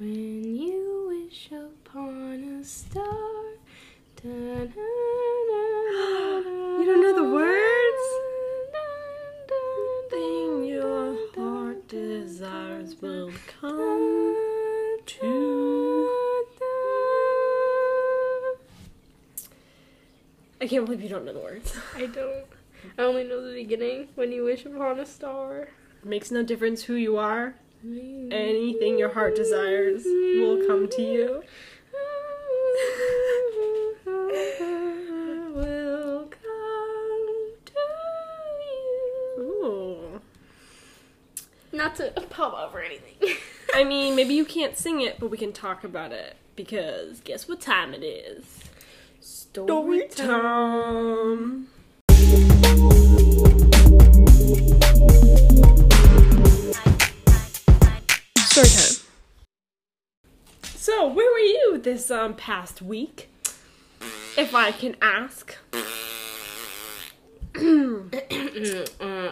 When you wish upon a star. You You don't know the words? Thing your heart desires will come to. I can't believe you don't know the words. I don't. I only know the beginning. When you wish upon a star. Makes no difference who you are. Anything your heart desires will come to you. will come to you. Ooh. Not to pop up or anything. I mean, maybe you can't sing it, but we can talk about it. Because guess what time it is? Story time. Story this um past week? If I can ask. uh,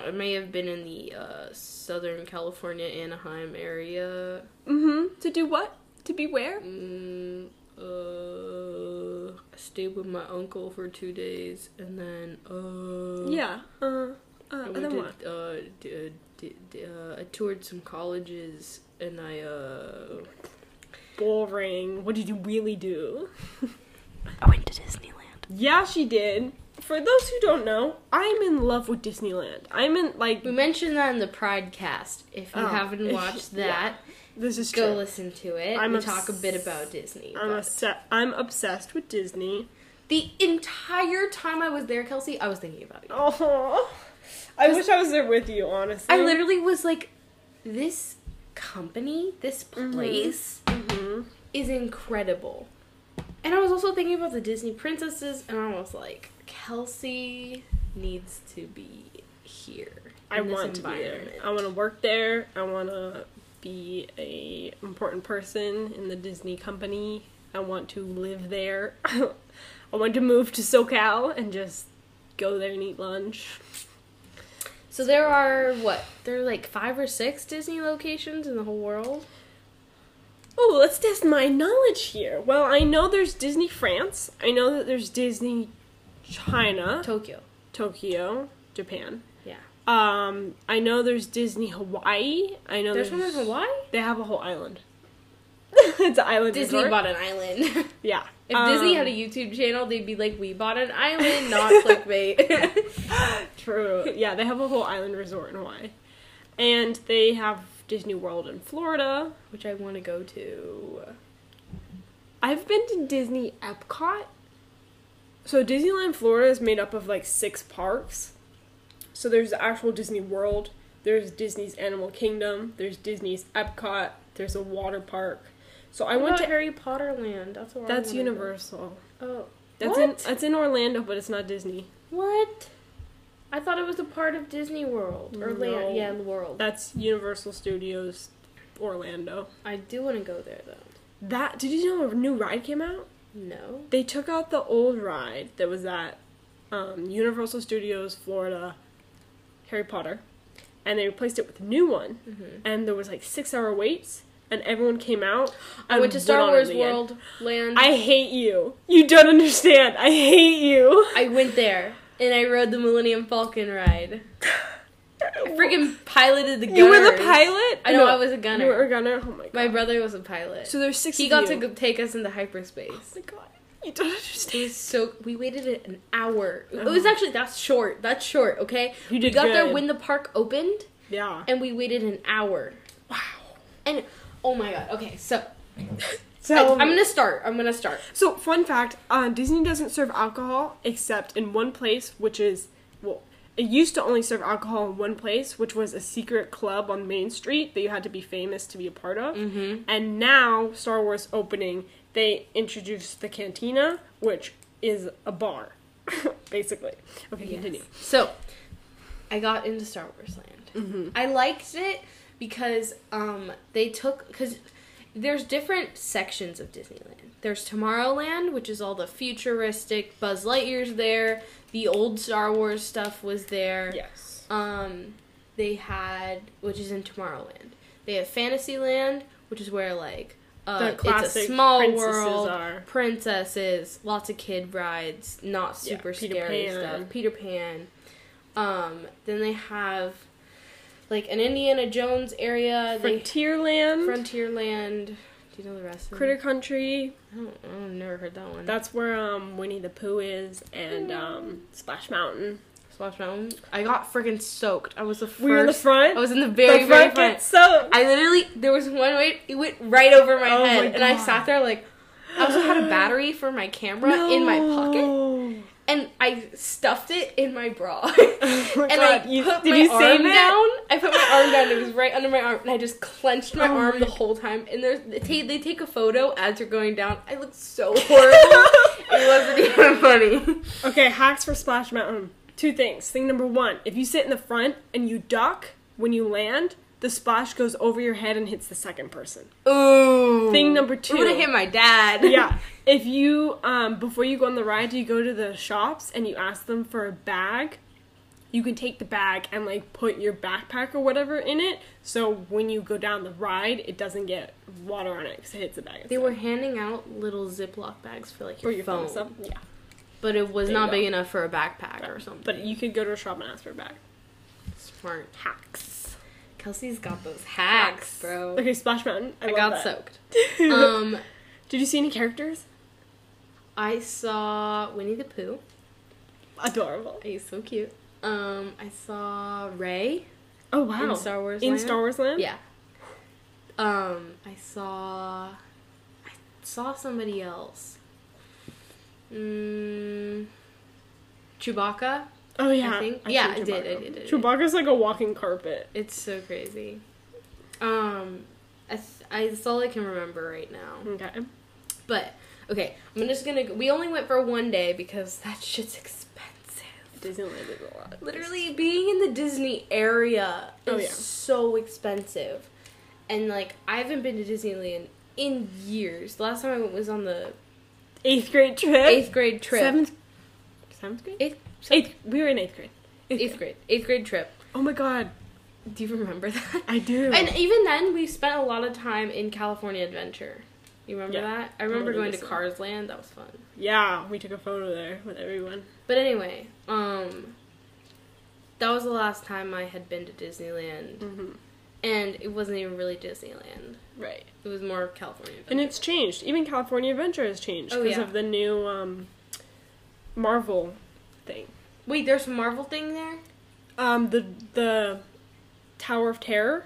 I may have been in the uh, Southern California, Anaheim area. Mm-hmm. To do what? To be where? Mm, uh, I stayed with my uncle for two days, and then uh, Yeah. Uh. Uh. I And went then to, what? uh, d- d- d- uh, I toured some colleges, and I uh, Boring. What did you really do? I went to Disneyland. Yeah, she did. For those who don't know, I'm in love with Disneyland. I'm in like We mentioned that in the Pride cast. If you Oh, haven't if- watched that, this is go true. listen to it. I'm we obs- talk a bit about Disney. I'm but- I'm obsessed with Disney. the entire time I was there, Kelsey, I was thinking about you. Oh, I wish I was there with you. Honestly, I literally was like, this company, this place Mhm. Is incredible. And I was also thinking about the Disney princesses, and I was like, Kelsey needs to be here. I want to be there. I want to work there. I want to be a important person in the Disney company. I want to live there. I want to move to SoCal and just go there and eat lunch. So there are what? There are like five or six Disney locations in the whole world. Oh, let's test my knowledge here. Well, I know there's Disney France. I know that there's Disney China, Tokyo. Tokyo, Japan. Yeah. Um, I know there's Disney Hawaii. I know There's there's, one in Hawaii. They have a whole island. it's an island. Disney resort. bought an island. Yeah. if Disney had a Um, YouTube channel, they'd be like, "We bought an island, not clickbait." True. Yeah, they have a whole island resort in Hawaii, and they have Disney World in Florida. Which I want to go to. I've been to Disney Epcot. So Disneyland Florida is made up of like six parks. So there's the actual Disney World, there's Disney's Animal Kingdom, there's Disney's Epcot, there's a water park. So I went to Harry Potter Land. That's where that's wanna go. Universal. Oh, That's what? in that's in Orlando, but it's not Disney. What? I thought it was a part of Disney World or No. Land. Yeah, the world. That's Universal Studios Orlando. I do want to go there though. That did you know a new ride came out? No. They took out the old ride that was at um, Universal Studios Florida, Harry Potter, and they replaced it with a new one. Mhm. And there was like six hour waits, and everyone came out. I went to Star Wars. World Land. I hate you. You don't understand. I hate you. I went there and I rode the Millennium Falcon ride. I freaking piloted the gunner. You were the pilot. I know, I was a gunner. You were a gunner. Oh my god. My brother was a pilot. So there's six. he got you. to take us into hyperspace. Oh my god. You don't It understand. was so we waited an hour. It was uh-huh. actually that's short. That's short. Okay. You did we got there when the park opened, Yeah. and we waited an hour. Wow. And oh my god. Okay, so So I, am gonna start. I'm gonna start. So, fun fact: uh, Disney doesn't serve alcohol except in one place, which is well, it used to only serve alcohol in one place, which was a secret club on Main Street that you had to be famous to be a part of. Mm-hmm. And now, Star Wars opening, they introduced the cantina, which is a bar, basically. Okay, continue. So, I got into Star Wars Land. Mm-hmm. I liked it because um they took because there's different sections of Disneyland. There's Tomorrowland, which is all the futuristic Buzz Lightyear's there. The old Star Wars stuff was there. Yes. Um, they had which is in Tomorrowland. They have Fantasyland, which is where like Uh, The it's a small princesses world. are- Princesses, lots of kid rides, not super Peter scary Pan. stuff. Peter Pan. Um, then they have like an Indiana Jones area. They Frontierland, Frontierland. Do you know the rest of Critter it? Country. I don't, I've never heard that one. That's where um Winnie the Pooh is, and um Splash Mountain. Splash Mountain. I got freaking soaked. I was the first. We were in the front. I was in the very, the very front soaked. I literally there was one way it went right over my Oh head, my and I sat there like. I also had a battery for my camera in my pocket, No. And I stuffed it in my bra. Oh my and God, I you- put did my you arm down. I put my arm down. It was right under my arm, and I just clenched my Oh arm my- the whole time. And there's they take, they take a photo as you're going down. I look so horrible. it wasn't even funny. Okay, hacks for Splash Mountain. Two things. Thing number one: if you sit in the front and you duck when you land, the splash goes over your head and hits the second person. Ooh. Thing number It would have two. hit my dad. yeah. If you um before you go on the ride, you go to the shops and you ask them for a bag. You can take the bag and like put your backpack or whatever in it, so when you go down the ride, it doesn't get water on it because it hits the bag. They were handing out little Ziploc bags for like for your, your phone, phone stuff. Yeah, but it was There not big enough for a backpack or something. but you could go to a shop and ask for a bag. smart. Hacks. Kelsey's got those hacks, bro. Okay, Splash Mountain. I, I got that. soaked. Um, Did you see any characters? I saw Winnie the Pooh. Adorable. He's so cute. Um, I saw Rey Oh wow. in Star Wars. In Land. Star Wars Land. Yeah. Um, I saw. I saw somebody else. Mm, Chewbacca. Oh yeah. I think- I've yeah, seen I did, I did, I did. Chewbacca's like a walking carpet. It's so crazy. Um, I th- I that's all I can remember right now. Okay. But okay, I'm just gonna. We only went for one day because that shit's expensive. Disneyland is a lot. Literally, being in the Disney area is Oh, yeah. so expensive, and like I haven't been to Disneyland in years. The last time I went was on the Eighth grade trip. eighth grade trip. Seventh. Seventh grade. Eighth, Eighth. We were in eighth grade. eighth grade. Eighth grade trip. Oh my god. Do you remember that? I do. And even then, we spent a lot of time in California Adventure. You remember Yeah. that? I remember going to. Cars Land. That was fun. yeah, we took a photo there with everyone. But anyway, um, that was the last time I had been to Disneyland, Mm-hmm. and it wasn't even really Disneyland. Right. It was more California. And it's changed. Even California Adventure has changed Oh, because yeah. of the new um, Marvel thing. Wait, there's a Marvel thing there. Um, the the Tower of Terror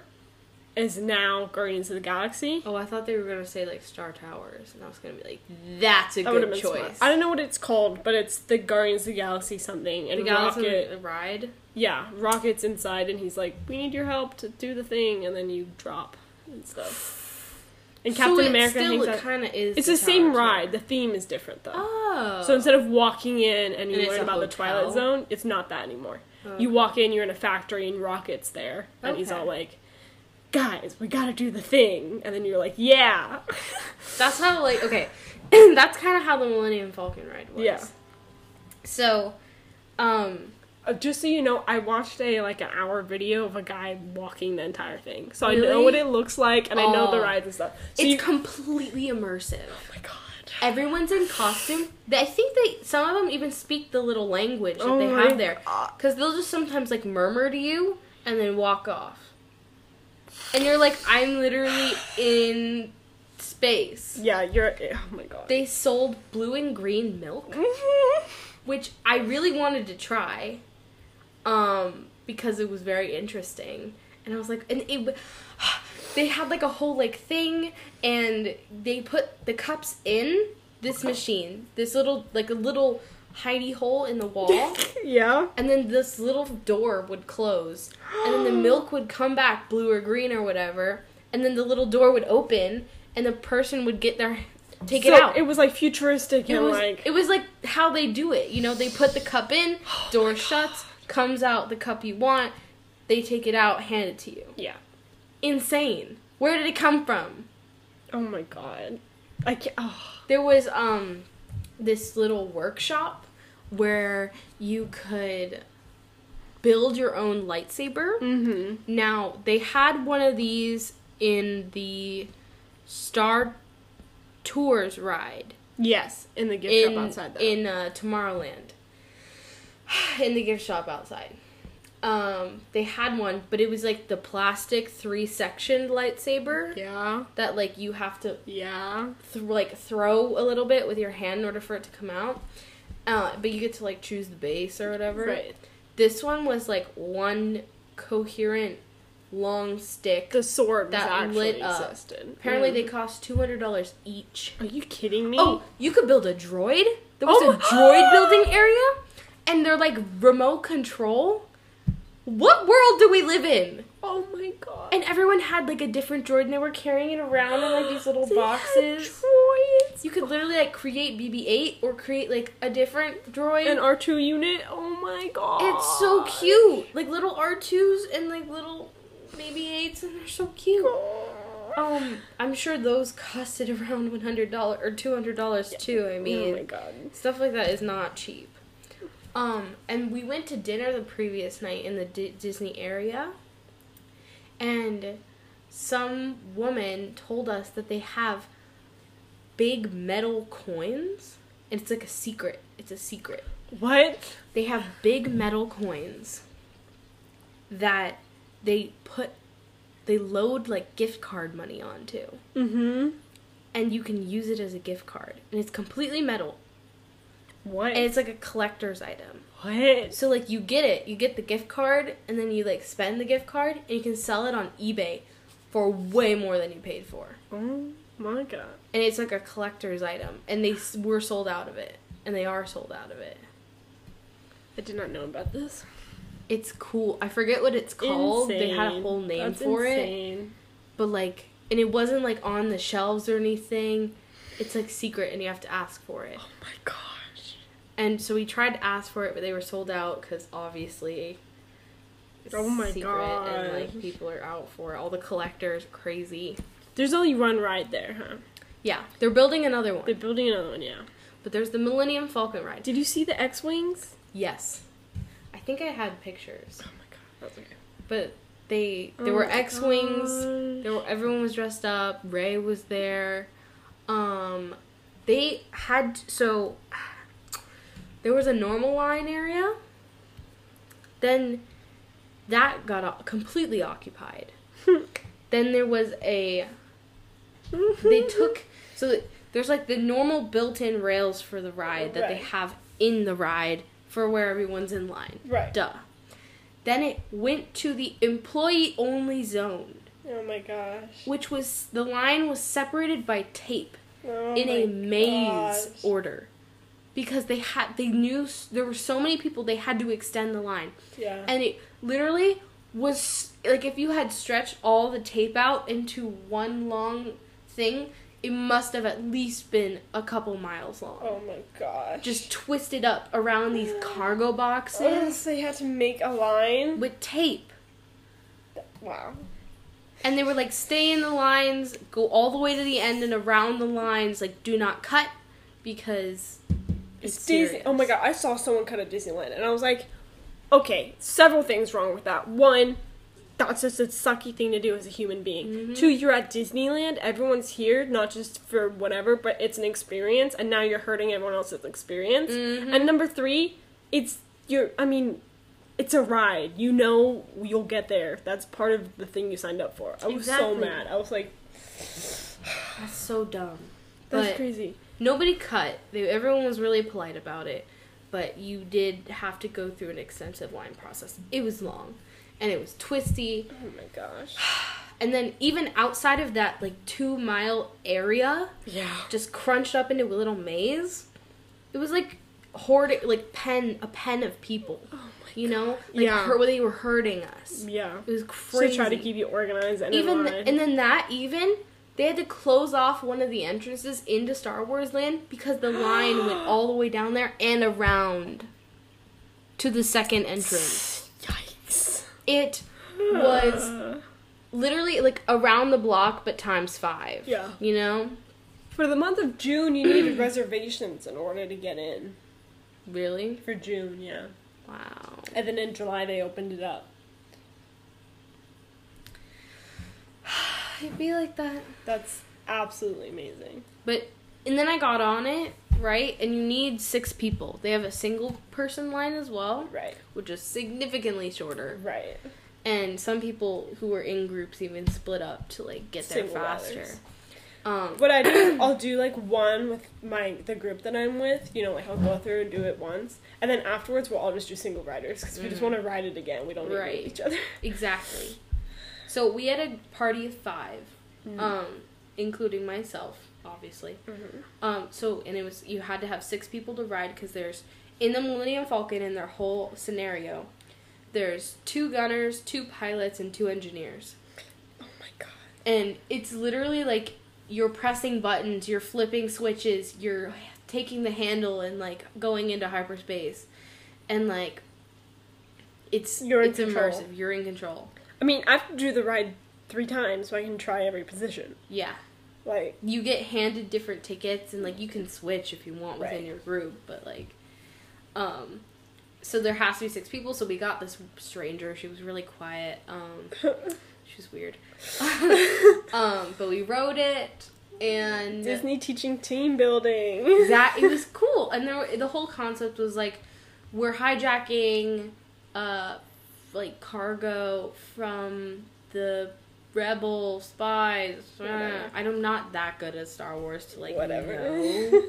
is now Guardians of the Galaxy. Oh, I thought they were gonna say like Star Towers, and I was gonna be like, "That's a That good choice." smart. I don't know what it's called, but it's the Guardians of the Galaxy something. And the Rocket, ride. yeah, Rocket's inside, and he's like, "We need your help to do the thing," and then you drop and stuff. And Captain so it America still hangs out. kind of is. It's the the same Tower ride. The theme is different though. Oh. So instead of walking in and you And learn about the? Twilight Zone, it's not that anymore. Oh, You walk in, you're in a factory, and Rocket's there, and he's all like, "Guys, we gotta do the thing," and then you're like, "Yeah." That's how like okay, that's kind of how the Millennium Falcon ride was. Yeah. So, um, Uh, just so you know, I watched a like an hour video of a guy walking the entire thing, so I know what it looks like and I know the Oh. rides and stuff. So it's you, completely immersive. oh my god. Everyone's in costume. I think they some of them even speak the little language that Oh they have there, because they'll just sometimes like murmur to you and then walk off, and you're like, I'm literally in space. Yeah, you're. Oh my god. They sold blue and green milk, which I really wanted to try, um, because it was very interesting, and I was like, and it. They had like a whole like thing, and they put the cups in this machine, this little like a little hidey hole in the wall, yeah. and then this little door would close, and then the milk would come back blue or green or whatever, and then the little door would open, and the person would get their take so it out. It was like futuristic It and was like. it was like how they do it. You know, they put the cup in, door shuts, comes out the cup you want, they take it out, hand it to you. yeah. Insane. Where did it come from? Oh my god. I can't. Oh. There was um this little workshop where you could build your own lightsaber. Mm-hmm. Now, they had one of these in the Star Tours ride Yes, in the gift in shop outside. Though. in uh, Tomorrowland. in the gift shop outside. Um, they had one, but it was like the plastic three sectioned lightsaber yeah, that like you have to yeah. th- like throw a little bit with your hand in order for it to come out. Uh, but you get to like choose the base or whatever. Right. This one was like one coherent long stick. The sword was That actually lit up. existed. Apparently, Mm. they cost two hundred dollars each. Are you kidding me? Oh, you could build a droid. There was Oh. a droid building area, and they're like remote control. What world do we live in? Oh my god. And everyone had like a different droid, and they were carrying it around in like these little boxes. droids. You could literally like create BB-8 or create like a different droid. An R two unit. Oh my god. it's so cute, like little R2s and like little BB-8s, and they're so cute. Um, I'm sure those costed around one hundred dollars or two hundred dollars too. I mean, oh my god. stuff like that is not cheap. Um, and we went to dinner the previous night in the D- Disney area, and some woman told us that they have big metal coins, and it's like a secret. It's a secret. What? They have big metal coins that they put, they load like gift card money onto, Mm-hmm. and you can use it as a gift card, and it's completely metal, What? and it's like a collector's item. what? So like you get it, you get the gift card, and then you like spend the gift card, and you can sell it on eBay for way more than you paid for. Oh my god. And it's like a collector's item, and they were sold out of it, and they are sold out of it. I did not know about this. It's cool. I forget what it's called. They had a whole name That's for it, but like, and it wasn't like on the shelves or anything. It's like secret, and you have to ask for it. Oh my gosh. And so we tried to ask for it, but they were sold out because obviously. it's Oh my secret And like people are out for it. All the collectors, crazy. There's only one ride there, huh? Yeah, they're building another one, They're building another one, yeah. but there's the Millennium Falcon ride. Did you see the X-wings? Yes, I think I had pictures, Oh my god, that's okay. but they there Oh were X wings. There were everyone was dressed up. Rey was there. Um, they had so there was a normal line area. Then that got completely occupied. then there was a they took so there's like the normal built-in rails for the ride that they have in the ride for where everyone's in line. Right. Duh. Then it went to the employee only zone, Oh my gosh. which was the line was separated by tape Oh in a maze gosh. order. Because they had they knew there were so many people they had to extend the line. Yeah. And it literally was like if you had stretched all the tape out into one long thing, it must have at least been a couple miles long. oh my gosh. Just twisted up around these cargo Oh, boxes so they had to make a line. with tape. Wow. And they were like, stay in the lines, go all the way to the end and around the lines, like, do not cut because it's, It's Disney. Oh my god, I saw someone cut at Disneyland, and I was like, okay, several things wrong with that. One, that's just a sucky thing to do as a human being. Mm-hmm. Two, you're at Disneyland, everyone's here, not just for whatever, but it's an experience, and now you're hurting everyone else's experience. Mhm. And number three, it's you're. I mean. It's a ride. You know you'll get there. That's part of the thing you signed up for. I was so mad. I was like, That's so dumb. that's But- crazy. Nobody cut. They, everyone was really polite about it, but you did have to go through an extensive line process. It was long, and it was twisty. Oh my gosh. And then even outside of that, like two mile area, Yeah. just crunched up into a little maze. It was like hoarding, like pen, a pen of people. Oh You know, like Yeah. hurt, they were hurting us. Yeah. It was crazy. So try to keep you organized and even in th- line. and then that even they had to close off one of the entrances into Star Wars Land because the line went all the way down there and around to the second entrance. Yikes. It was literally like around the block but times 5. Yeah. You know? For the month of June, you needed reservations in order to get in. Really? For June, yeah. Wow. And then in July, they opened it up. It'd be like that. That's absolutely amazing. But and then I got on it, right? And you need six people. They have a single person line as well, Right. which is significantly shorter. Right. And some people who were in groups even split up to like get there Single faster. riders. Um, What I do is I'll do like one with my the group that I'm with. You know, like I'll go through and do it once, and then afterwards we'll all just do single riders because we just Mhm. want to ride it again. We don't need to Right. meet each other. exactly. So we had a party of five, Mm. um, including myself, obviously. Mm-hmm. Um, so and it was you had to have six people to ride because there's in the Millennium Falcon in their whole scenario, there's two gunners, two pilots, and two engineers, Oh my god. and it's literally like you're pressing buttons, you're flipping switches, you're taking the handle and like going into hyperspace, and like it's You're it's control. immersive. You're in control. I mean, I have to do the ride three times so I can try every position. Yeah. Like, you get handed different tickets and like you can switch if you want within Right. your group but like um so there has to be six people so we got this stranger she was really quiet um she was weird um but we wrote it and Disney teaching team building. that it was cool and there the whole concept was like we're hijacking uh like cargo from the rebel spies Whatever. i'm not that good at star wars to like Whatever. know.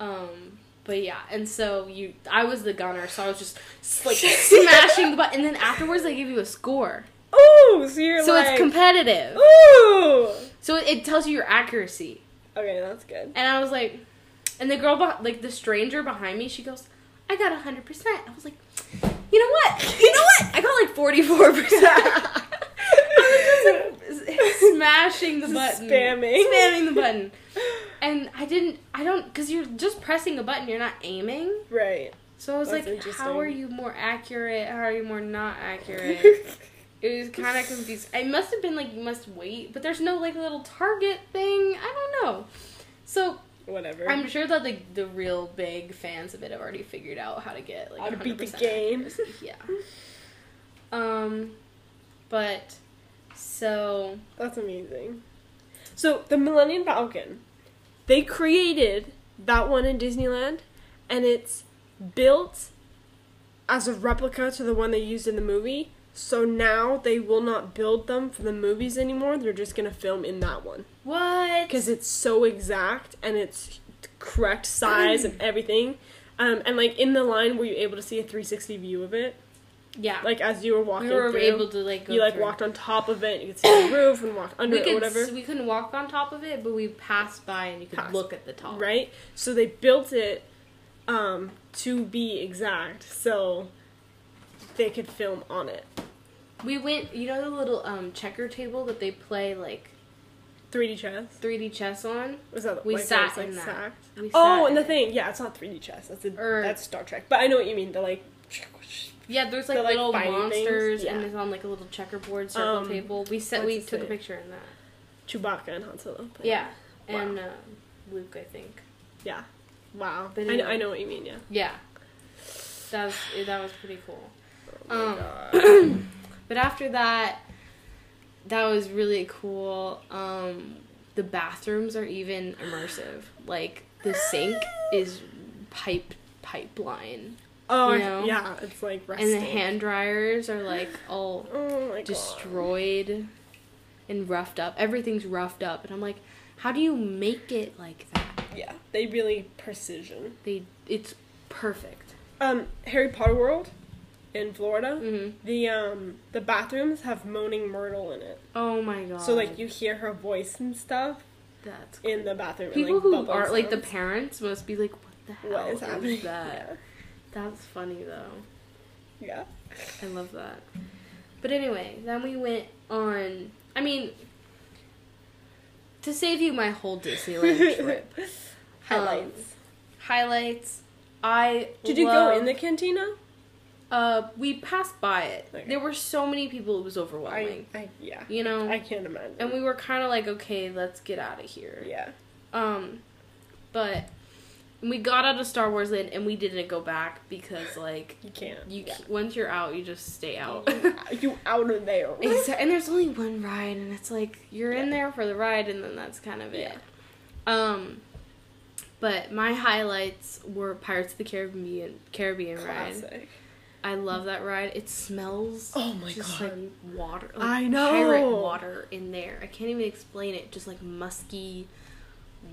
um but yeah and so you i was the gunner so i was just like smashing the button and then afterwards they give you a score Ooh, so you're so like. it's competitive Ooh. so it, it tells you your accuracy Okay, that's good. And I was like, and the girl, like the stranger behind me, she goes, I got 100%. I was like, you know what? You know what? I got like 44%. I was just like, smashing the button. spamming. Spamming the button. And I didn't, I don't, because you're just pressing a button, you're not aiming. Right. So I was That's like, how are you more accurate? How are you more not accurate? it was kind of confused. I must have been like you must wait, but there's no like little target thing. I don't know. So Whatever. I'm sure that the the real big fans of it have already figured out how to get like How to beat the game. Yeah. Um, but so That's amazing. So the Millennium Falcon, they created that one in Disneyland, and it's built as a replica to the one they used in the movie. So now they will not build them for the movies anymore. They're just gonna film in that one what? because it's so exact and it's correct size and everything. Um, and like in the line, were you able to see a 360 view of it? yeah, Like as you were walking we were through, able to like go you like through. walked on top of it. You could see the roof and walk under We it could or whatever. we couldn't walk on top of it, but we passed by and you could Passed. look at the top. right? So they built it um, to be exact, so they could film on it. We went. You know the little um checker table that they play like 3D chess. 3D chess on. Was that We like, sat it's, like, in that. We Oh, and the it. thing, yeah, it's not 3D chess. That's a, Or- that's Star Trek. But I know what you mean. The like, Yeah, there's like The, little fighting monsters, things? and it's on like a little checkerboard circle Um, table. We set. We took a picture in that. Chewbacca and Han Solo. Yeah, Wow. and uh, Luke, I think. Yeah. Wow. But I, know. I know what you mean. Yeah. Yeah, that was that was pretty cool. Um. But after that, that was really cool. Um, the bathrooms are even immersive. Like the sink is pipe pipeline, oh, you know? yeah. It's like and the hand dryers are like all Oh my god. destroyed and roughed up. Everything's roughed up, and I'm like, how do you make it like that? Yeah. They really precision. They, it's perfect. Um, Harry Potter World in Florida. hmm The um the bathrooms have moaning Myrtle in it, Oh my god. so like you hear her voice and stuff that's in the bathroom. and, people like, who are like the parents must be like, what the hell What is happening? that? That's funny though. Yeah. I love that. But anyway, then we went on. I mean, to save you my whole Disneyland trip, yeah. Highlights. highlights. I Did you love- go in the cantina? Uh, we passed by it. Okay. There were so many people; it was overwhelming. I yeah. you know, I can't imagine. and we were kind of like, okay, let's get out of here. yeah. Um, but we got out of Star Wars Land and we didn't go back because like You can't. you Yeah. once you're out, you just stay out. you out of there. Exa- and there's only one ride, and it's like you're in there for the ride, and then that's kind of it. Um, but my highlights were Pirates of the Caribbean Caribbean ride. I love that ride. It smells Oh my just God. like water. Like I know. pirate water in there. I can't even explain it. Just like musky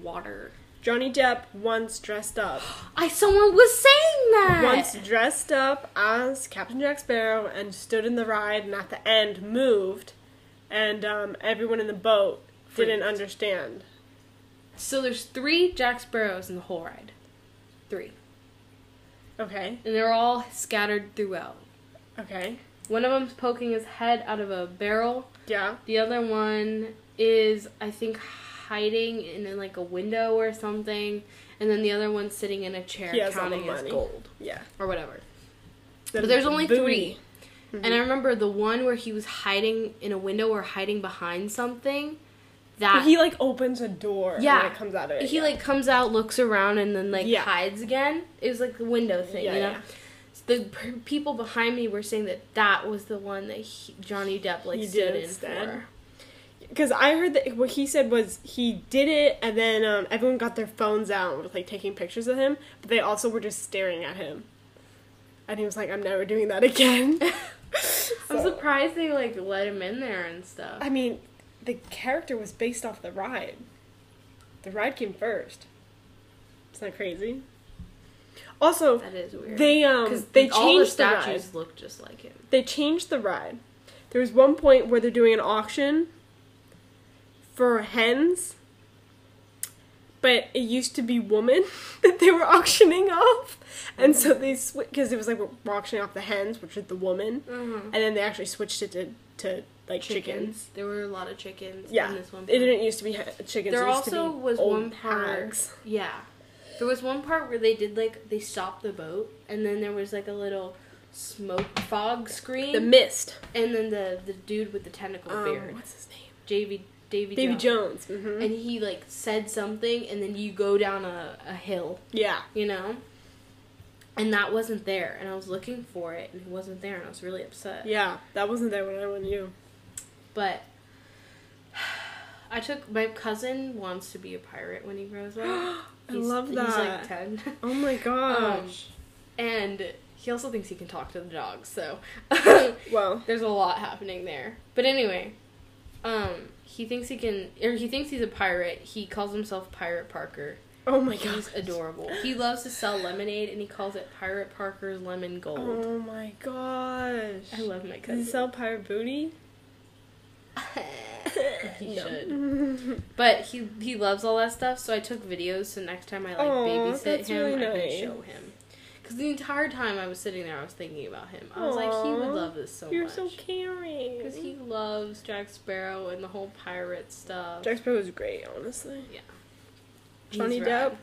water. Johnny Depp once dressed up. I someone was saying that. once dressed up as Captain Jack Sparrow and stood in the ride, and at the end moved, and um, everyone in the boat didn't understand. So there's three Jack Sparrows in the whole ride. Three. Okay. And they're all scattered throughout. Okay. One of them's poking his head out of a barrel. Yeah. The other one is, I think, hiding in like a window or something. And then the other one's sitting in a chair He counting his gold Yeah. or whatever. The But there's only booty. three. And I remember the one where he was hiding in a window or hiding behind something. That But he like opens a door. Yeah. Like, comes out of it. he yeah. like comes out, looks around, and then like Yeah. hides again. It was like the window thing, Yeah, you know. yeah. The p- people behind me were saying that that was the one that he, Johnny Depp like He stood did in instead. for. Because I heard that what he said was he did it, and then um, everyone got their phones out and was like taking pictures of him, but they also were just staring at him. And he was like, "I'm never doing that again." I'm surprised they like let him in there and stuff. I mean, the character was based off the ride. The ride came first. Isn't that crazy? Also, that is weird. they um because they all the changed the, ride. statues look just like him. They changed the ride. There was one point where they're doing an auction for hens, but it used to be women that they were auctioning off, and so they switched because it was like we're auctioning off the hens, which is the woman, and then they actually switched it to to like chickens. There were a lot of chickens. Yeah, in this one. it didn't used to be chickens. There it used to also was one part. hags. Yeah, there was one part where they did like they stopped the boat, and then there was like a little smoke fog screen, The mist. and then the the dude with the tentacle Um, beard, what's his name? Davy Davy Davy Jones. Jones. hmm and he like said something, and then you go down a, a hill, yeah. you know. And that wasn't there, and I was looking for it, and it wasn't there, and I was really upset. Yeah, that wasn't there when I went you. But I took my cousin wants to be a pirate when he grows up. I He's- love He's that. like ten, Oh my gosh. and he also thinks he can talk to the dogs. So well, there's a lot happening there. But anyway, um, he thinks he can, or he thinks he's a pirate. He calls himself Pirate Parker. oh my gosh. He's adorable. He loves to sell lemonade, and he calls it Pirate Parker's Lemon Gold. Oh my gosh. I love my Does cousin. he sell pirate booty? he No. should. But he he loves all that stuff, so I took videos. So next time I like Aw, babysit him, really I nice. can show him. Because the entire time I was sitting there, I was thinking about him. I was like, he would love this so You're much. so caring. Because he loves Jack Sparrow and the whole pirate stuff. Jack Sparrow was great, honestly. Yeah. Johnny. Depp,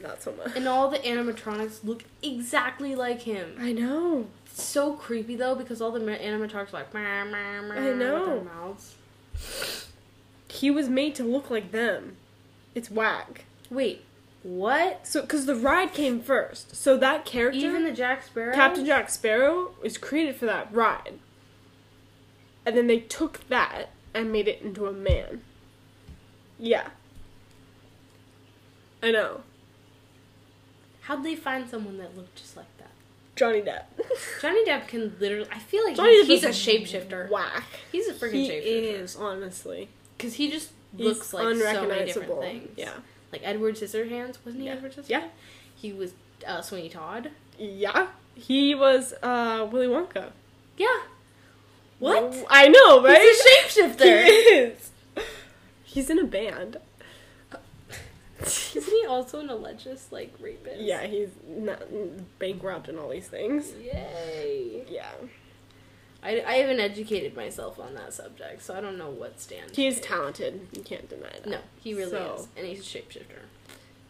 not so much. And all the animatronics look exactly like him. I know. It's so creepy though, because all the animatronics are like, "Meow, meow, meow," I know. mouths. He was made to look like them. It's whack. Wait, what? So, because the ride came first, so that character, Even the Jack Sparrow? Captain Jack Sparrow, was created for that ride. And then they took that and made it into a man. Yeah. I know. How'd they find someone that looked just like that? Johnny Depp. Johnny Depp can literally. I feel like Johnny he- Depp he's a shapeshifter. Whack. He's a freaking shapeshifter. he shapeshifter. is, honestly. Because he just He's looks like so many different things. Yeah. Like Edward Scissorhands, wasn't he Yeah. Edward Scissorhands? Yeah. He was uh, Sweeney Todd. Yeah. He was uh Willy Wonka. Yeah. What? I know, right? He's a shapeshifter. He is. He's in a band. Isn't he also an alleged like rapist? Yeah, he's not bankrupt and all these things. Yay. Yeah. I, I haven't educated myself on that subject, so I don't know what stand. He's talented. You can't deny that. No, he really So- is, and he's a shapeshifter.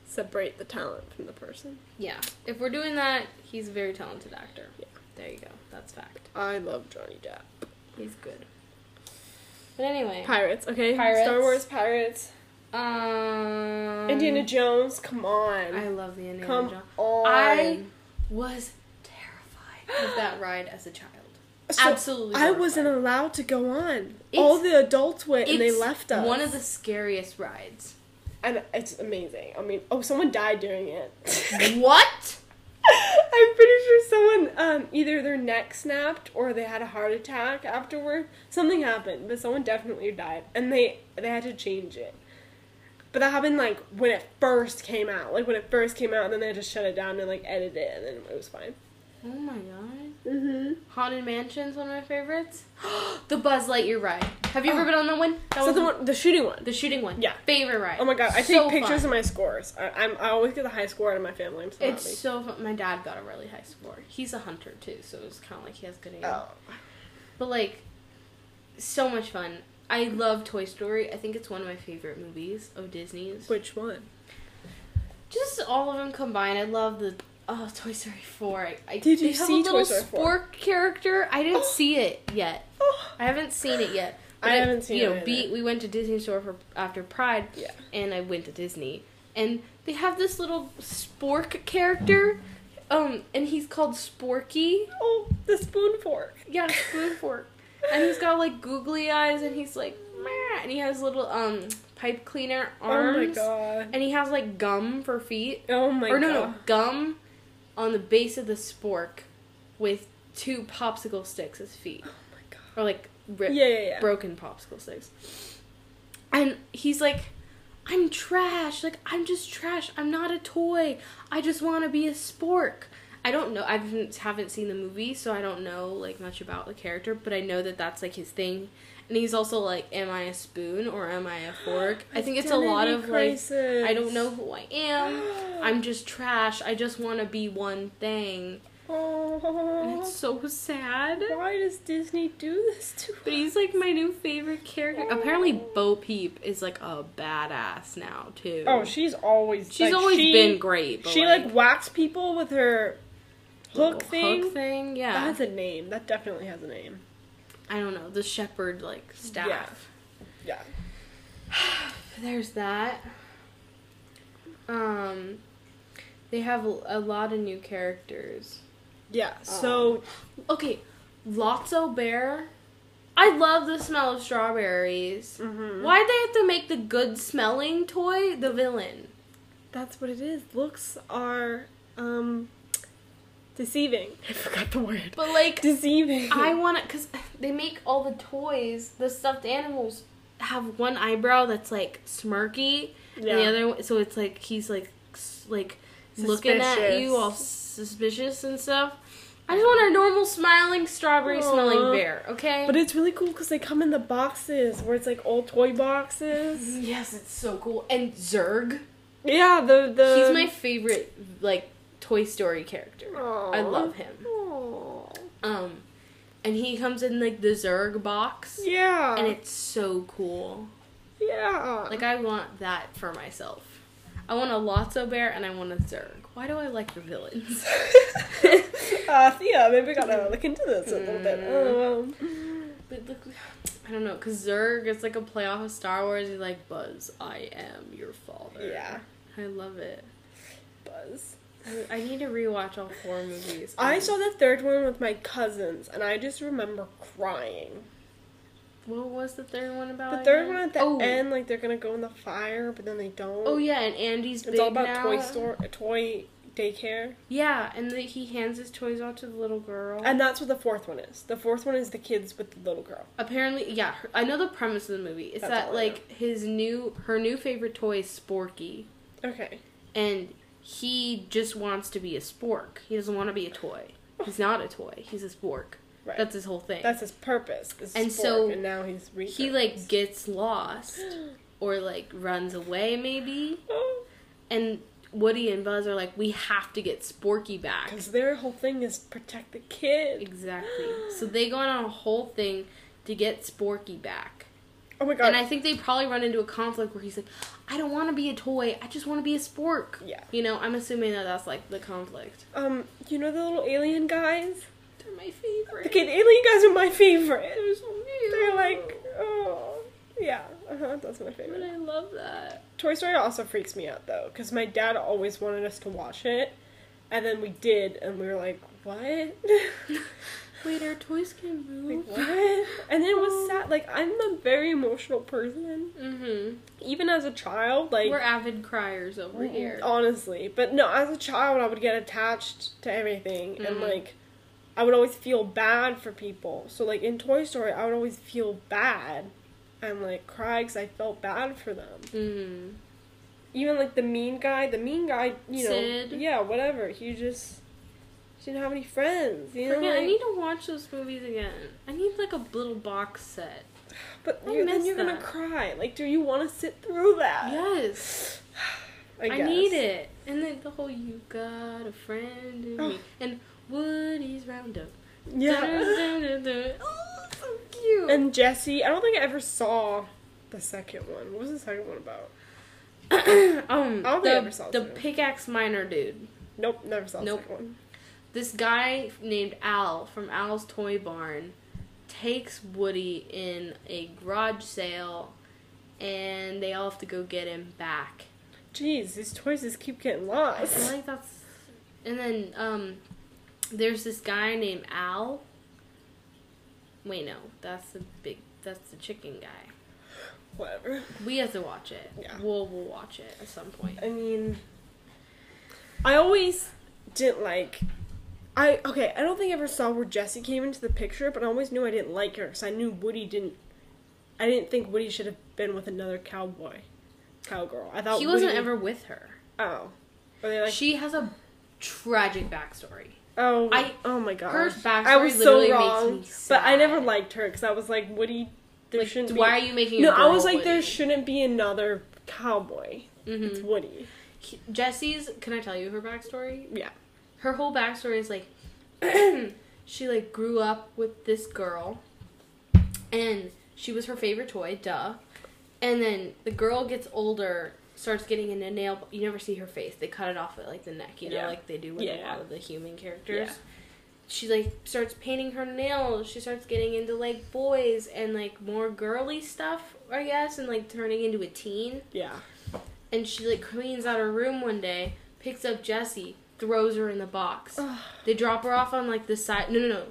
Separate the talent from the person. Yeah, if we're doing that, he's a very talented actor. Yeah. There you go. That's fact. I love Johnny Depp. He's good. But anyway, Pirates, okay? Pirates. Star Wars pirates. Um, Indiana Jones, come on. I love the Indiana come Jones. on. I was terrified of that ride as a child. So, Absolutely. I wasn't allowed to go on. It's- All the adults went and they left us. One of the scariest rides. and it's amazing. I mean, oh, someone died during it. what? I'm pretty sure someone um, either their neck snapped or they had a heart attack afterward. Something happened, but someone definitely died, and they they had to change it. But that happened like when it first came out, like when it first came out, and then they had to shut it down and like edit it, and then it was fine. Oh my god. Mm-hmm. Haunted Mansion's one of my favorites. the Buzz Lightyear ride. Have you Oh. ever been on that one? That So was the one, the shooting one. the shooting one. Yeah. Favorite ride. Oh my god, I So take pictures fun. of my scores. I, I'm I always get the high score out of my family. I'm so It's happy. so fun. My dad got a really high score. He's a hunter too, so it's kind of like he has good aim. Oh. But like, so much fun. I love Toy Story. I think it's one of my favorite movies of Disney's. Which one? Just all of them combined. I love the oh Toy Story four. I, I did you see a little Toy Story four character? I didn't see it yet. Oh. I haven't seen it yet. I haven't seen you know. Be, we went to Disney Store for after Pride, Yeah. and I went to Disney, and they have this little spork character, um, and he's called Sporky. Oh, the spoon fork. Yeah, spoon fork. And he's got like googly eyes, and he's like, "Meh," and he has little um pipe cleaner arms, Oh my god. and he has like gum for feet, Oh my god. or god. no, no, gum on the base of the spork with two popsicle sticks as feet, Oh my god. or like ri- Yeah, yeah, yeah. broken popsicle sticks. And he's like, I'm trash. Like, I'm just trash. I'm not a toy. I just want to be a spork. I don't know. I haven't, seen the movie, so I don't know like much about the character. But I know that that's like his thing. And he's also like, am I a spoon or am I a fork? I think it's a lot of like, I don't know who I am. I'm just trash. I just want to be one thing. Oh, it's so sad. why does Disney do this to But he's like my new favorite character. Apparently, Bo Peep is like a badass now too. Oh, she's always she's like, always she- been great. She like, whacks people with her hook thing. Hook thing, yeah. That has a name. That definitely has a name. I don't know the shepherd like staff. Yeah. There's that. Um, they have a lot of new characters. Yeah. So Okay, Lotso Bear. I love the smell of strawberries. mhm. Why'd they have to make the good smelling toy the villain? that's what it is. Looks are um deceiving. I forgot the word. But like, Deceiving. I want to, cause they make all the toys, the stuffed animals, have one eyebrow that's like smirky, and the other, one- so it's like he's like, like looking at you all suspicious and stuff. I just want a normal smiling strawberry smelling bear, okay? But it's really cool because they come in the boxes where it's like old toy boxes. yes, it's so cool. And Zurg. Yeah, the the. he's my favorite like Toy Story character. I love him. Aw. Um, and he comes in like the Zurg box, Yeah. and it's so cool. yeah. Like I want that for myself. I want a Lotso bear and I want a Zurg. Why do I like the villains? uh, Thea, maybe we gotta look into this a little bit. Mm. Oh, but look, I don't know, cause Zurg is like a play off of Star Wars. He's like Buzz, I am your father. yeah. I love it. Buzz. I, I need to rewatch all four movies. I saw the third one with my cousins, and I just remember crying. What was the third one about? The third again? one at the oh. end, like they're gonna go in the fire, but then they don't. Oh yeah, and Andy's It's all about now. toy store, uh, toy daycare, Yeah, and the, he hands his toys out to the little girl. and that's what the fourth one is. The fourth one is the kids with the little girl. Apparently, yeah, her, I know the premise of the movie. It's That's that like his new her new favorite toy is Sporky, Okay. and he just wants to be a spork. He doesn't want to be a toy. He's not a toy. He's a spork. Right. That's his whole thing. That's his purpose. And and so and now he's he like gets lost or like runs away maybe, and Woody and Buzz are like, we have to get Sporky back. because their whole thing is protect the kid. Exactly. So they go on a whole thing to get Sporky back. Oh my god. And I think they probably run into a conflict where he's like, I don't want to be a toy. I just want to be a spork. Yeah. You know, I'm assuming that that's like the conflict. um, you know the little alien guys? They're my favorite. Okay, the alien guys are my favorite. They're so cute. They're like, oh, yeah, uh huh, that's my But favorite. I love that. Toy Story also freaks me out though, because my dad always wanted us to watch it, and then we did, and we were like, "What? Wait, our toys can like, move. what?" And then it was sad. Like I'm a very emotional person, Mm-hmm. even as a child. Like We're avid criers over here. honestly, but no, as a child, I would get attached to everything, and Mhm. like. I would always feel bad for people. So, like in Toy Story, I would always feel bad and like cry because I felt bad for them. Mm-hmm. even like the mean guy, the mean guy, you know, Sid. yeah, whatever. He just he didn't have any friends, you know. Forget, I need to watch those movies again. I need like a little box set. but I you're, then you're gonna cry. Like, do you want to sit through that? Yes, I, I, need it. And then the whole "You Got a Friend in Oh. Me" and Woody's Roundup. Yeah. Oh, so cute. And Jessie, I don't think I ever saw the second one. What was the second one about? um, I don't think I the, ever saw the pickaxe miner dude. Nope, never saw the second one. This guy named Al from Al's Toy Barn takes Woody in a garage sale, and they all have to go get him back. Jeez, these toys just keep getting I lost. feel like that's. And then um, there's this guy named Al. Wait, no, that's the big. That's the chicken guy. Whatever. We have to watch it. Yeah. We'll we'll watch it at some point. I mean, I always didn't like. I okay. I don't think I ever saw where Jessie came into the picture, but I always knew I didn't like her because I knew Woody didn't. I didn't think Woody should have been with another cowboy, cowgirl. I thought He wasn't Woody- ever with her. Oh, are they like? she has a tragic backstory. oh, I- oh my god. her backstory I was so wrong, me but I never liked her because I was like Woody. There Like, shouldn't why be. are you making? no, I was like there shouldn't be another cowboy. Mhm. It's Woody. Jessie's. Can I tell you her backstory? Yeah. Her whole backstory is like, she like grew up with this girl, and she was her favorite toy. Duh. And then the girl gets older, starts getting into nail. You never see her face. They cut it off at like the neck. You know, Yeah. like they do with a lot of the human characters. Yeah. She like starts painting her nails. She starts getting into like boys and like more girly stuff, I guess, and like turning into a teen Yeah. and she like cleans out her room one day, picks up Jessie, throws her in the box. They drop her off on like the side. No, no, no.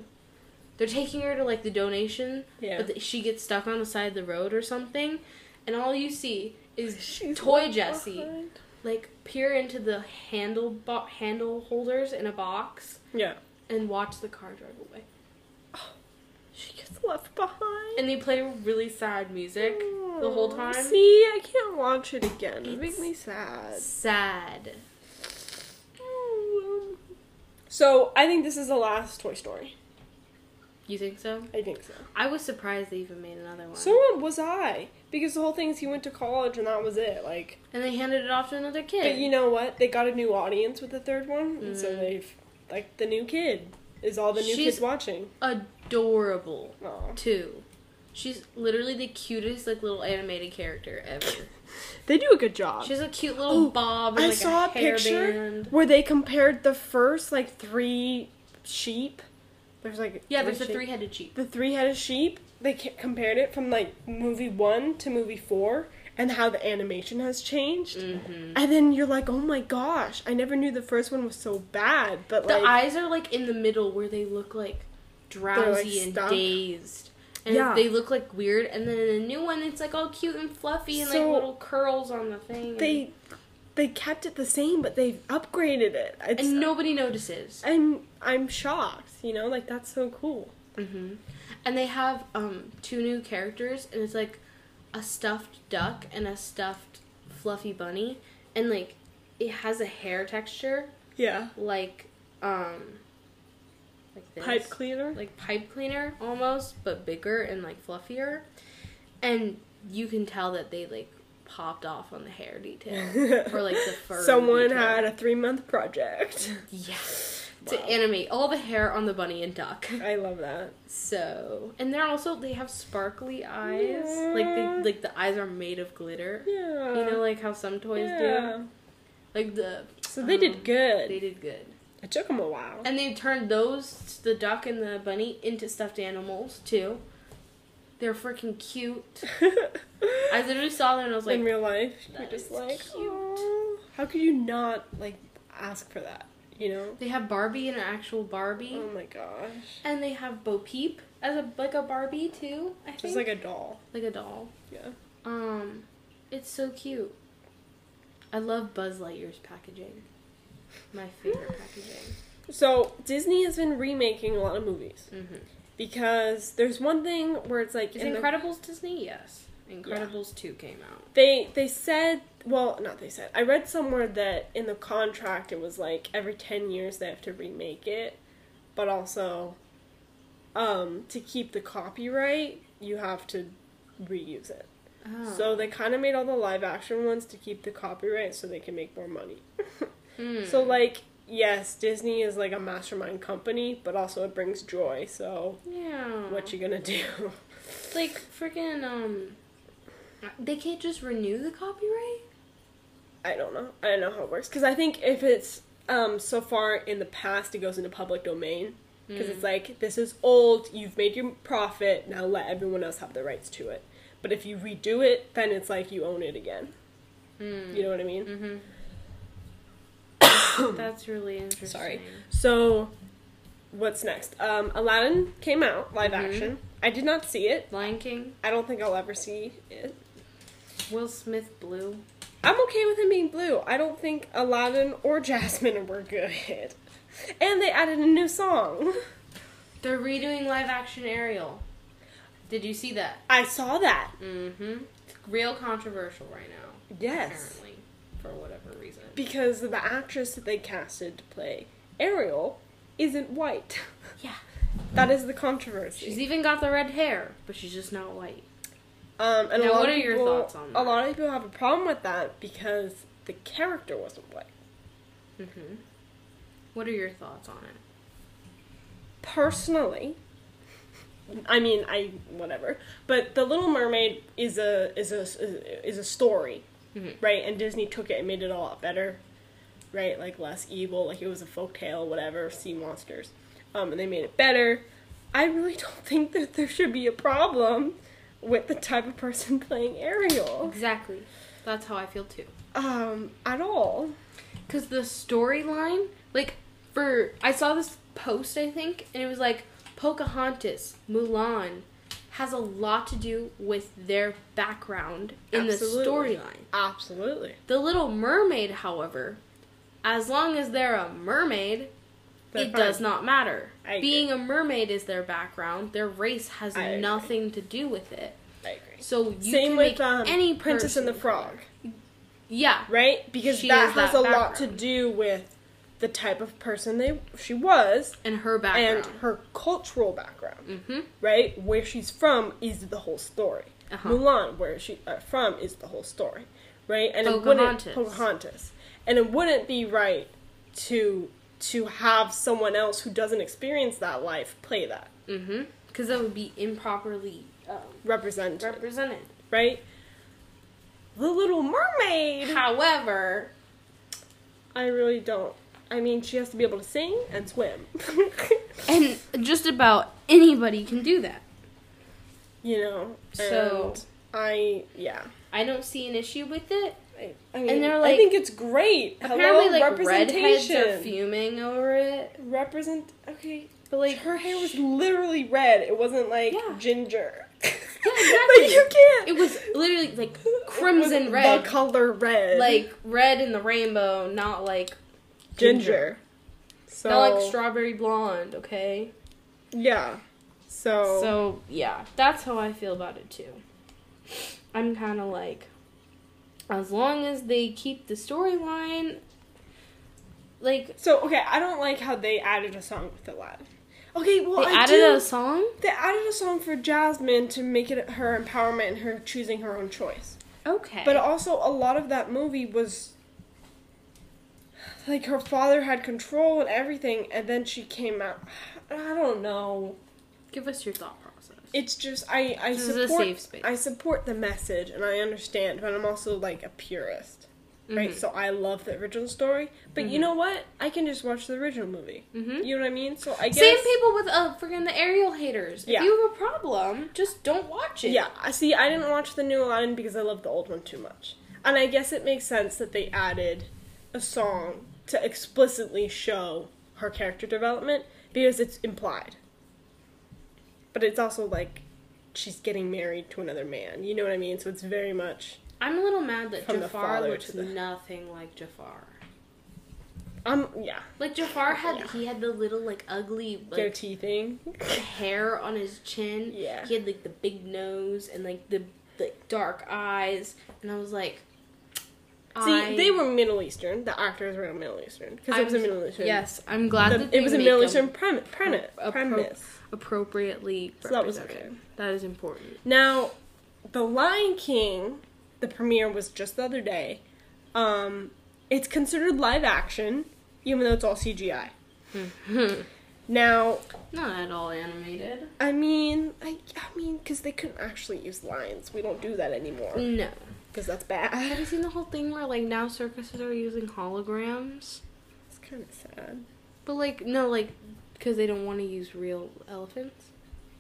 They're taking her to like the donation, Yeah. but th- she gets stuck on the side of the road or something, and all you see is She's toy Jessie behind. like peer into the handle bo- handle holders in a box Yeah. and watch the car drive away. Oh, she gets left behind. And they play really sad music the whole time. See, I can't watch it again. It makes me sad. Sad. So I think this is the last Toy Story. You think so? I think so. I was surprised they even made another one. So was I, because the whole thing is he went to college and that was it. Like, and they handed it off to another kid. but you know what? They got a new audience with the third one, and so Mhm. they've like the new kid is all the new She's- kids watching. adorable Aw. too. She's literally the cutest like little animated character ever. They do a good job. She has a cute little Oh, bob and I like saw a a picture hairband. where they compared the first like three sheep. There's like Yeah, there's a sheep. three-headed sheep. the three-headed sheep. They compared it from like movie one to movie four, and how the animation has changed. Mm-hmm. And then you're like, oh my gosh, I never knew the first one was so bad. But The like, eyes are like in the middle where they look like drowsy and stuck. dazed. And Yeah. they look like weird, and then in the new one, it's like all cute and fluffy and So, like little curls on the thing. they they kept it the same, but they've upgraded it. It's, and nobody notices. I'm I'm shocked. You know, like that's so cool. hmm And they have um two new characters, and it's like a stuffed duck and a stuffed fluffy bunny, and like it has a hair texture Yeah, like um like this. pipe cleaner. like pipe cleaner almost, but bigger and like fluffier, and you can tell that they like popped off on the hair detail or like the fur. Someone detail. had a three month project. yeah to animate all the hair on the bunny and duck. I love that. So, and they're also they have sparkly eyes. Like they like the eyes are made of glitter. Yeah. You know, like how some toys yeah. do. Like the So they um, did good. They did good, It took them a while. and they turned those the duck and the bunny into stuffed animals too. They're freaking cute. I literally saw them and I was like, in real life, you're just like, cute." How could you not like ask for that? You know? they have Barbie and an actual Barbie, Oh my gosh, and they have Bo Peep as a like a Barbie too. I think just like a doll. like a doll. Yeah. Um, it's so cute. I love Buzz Lightyear's packaging. My favorite packaging. So Disney has been remaking a lot of movies Mm-hmm. because there's one thing where it's like Is in the- Incredibles Disney? Yes. Incredibles 2 came out. they they said well not they said I read somewhere that in the contract it was like every ten years they have to remake it, but also um to keep the copyright you have to reuse it. Oh. So they kind of made all the live action ones to keep the copyright so they can make more money. Hmm. So like yes, Disney is like a mastermind company, but also it brings joy. So yeah. what you gonna do? like freaking um they can't just renew the copyright? I don't know. I don't know how it works because I think if it's um so far in the past, it goes into public domain because Mm. it's like this is old. You've made your profit. Now let everyone else have the rights to it. But if you redo it, then it's like you own it again. Mm. You know what I mean? Mm-hmm. That's really interesting. Sorry. So, what's next? Um, Aladdin came out live Mhm. action. I did not see it. Lion King, I don't think I'll ever see it. Will Smith Blue. I'm okay with him being blue. I don't think Aladdin or Jasmine were good. And they added a new song. They're redoing live action Ariel. Did you see that? I saw that. Mm-hmm. It's real controversial right now. Yes. Apparently, for whatever. Because the actress that they casted to play Ariel isn't white. Yeah. That is the controversy. She's even got the red hair, but she's just not white. Um, and Now, what are your thoughts on that? A lot of people have a problem with that because the character wasn't white. Mm-hmm. What are your thoughts on it? Personally, I mean, I whatever. But the Little Mermaid is a is a is a story, Mhm. right? And Disney took it and made it a lot better, right? Like less evil, like it was a folk tale, whatever, sea monsters, um, and they made it better. I really don't think that there should be a problem with the type of person playing Ariel, Exactly. That's how I feel too. um, at all. Because the storyline, like, for. I saw this post, I think, and it was like Pocahontas, Mulan, has a lot to do with their background in Absolutely. the storyline. Absolutely. The Little Mermaid, however, as long as they're a mermaid, They're it fine. does not matter. I agree. Being a mermaid is their background. Their race has I agree. nothing to do with it. I agree. So you Same can with make um, any Princess and the Frog. Yeah. right? Because that is has that a lot to do with the type of person they she was And her background. and her cultural background, mm-hmm. right? Where she's from is the whole story. Uh-huh. Mulan, where she uh, from, is the whole story, right? And Pocahontas. it wouldn't Pocahontas, and it wouldn't be right to to have someone else who doesn't experience that life play that Mm-hmm. Because that would be improperly um, represented, represented. right? The Little Mermaid. However, I really don't. I mean, she has to be able to sing and swim. and just about anybody can do that. you know. So- and I yeah. I don't see an issue with it. I, mean, they're like, I think it's great. Apparently, Hello, like redheads are fuming over it. Represent. Okay, But like, her hair was literally red. It wasn't like Yeah. ginger. Yeah, like you can't. it was literally like crimson red, The color red. like red in the rainbow, not like ginger. So not like strawberry blonde. Okay. yeah. So, So yeah, that's how I feel about it too. I'm kind of like, as long as they keep the storyline, like so okay. I don't like how they added a song with Aladdin. Okay, well they I added do. a song. They added a song for Jasmine to make it her empowerment and her choosing her own choice. Okay. But also, a lot of that movie was like her father had control and everything, and then she came out. I don't know. give us your thought process. It's just I I This is a support safe space. I support the message and I understand, but I'm also like a purist. right? Mhm. So I love the original story. But you Mhm. know what? I can just watch the original movie. Mm-hmm. You know what I mean? So I guess Same people with uh freaking the Ariel haters. Yeah. If you have a problem, just don't watch it. Yeah, I see. I didn't watch the new Aladdin because I love the old one too much, and I guess it makes sense that they added a song to explicitly show her character development because it's implied. But it's also like she's getting married to another man. You know what I mean? So it's very much. I'm a little mad that Jafar looks the- nothing like Jafar. Um. Yeah. Like Jafar had Yeah. he had the little like ugly like Goatee thing. hair on his chin. Yeah. He had like the big nose and like the like dark eyes, and I was like, See, I- they were Middle Eastern. The actors were Middle Eastern because it was a Middle Eastern. Yes, I'm glad the- that they it was a Middle Eastern premise. Premise. appropriately So that was okay. That is important. Now, The Lion King, the premiere was just the other day. Um, it's considered live action, even though it's all CGI. Now, Not at all animated. I mean, I, I mean, because they couldn't actually use lions. We don't do that anymore No. Because that's bad. Have you seen the whole thing where like now circuses are using holograms? It's kind of sad. But like no, like because they don't want to use real elephants.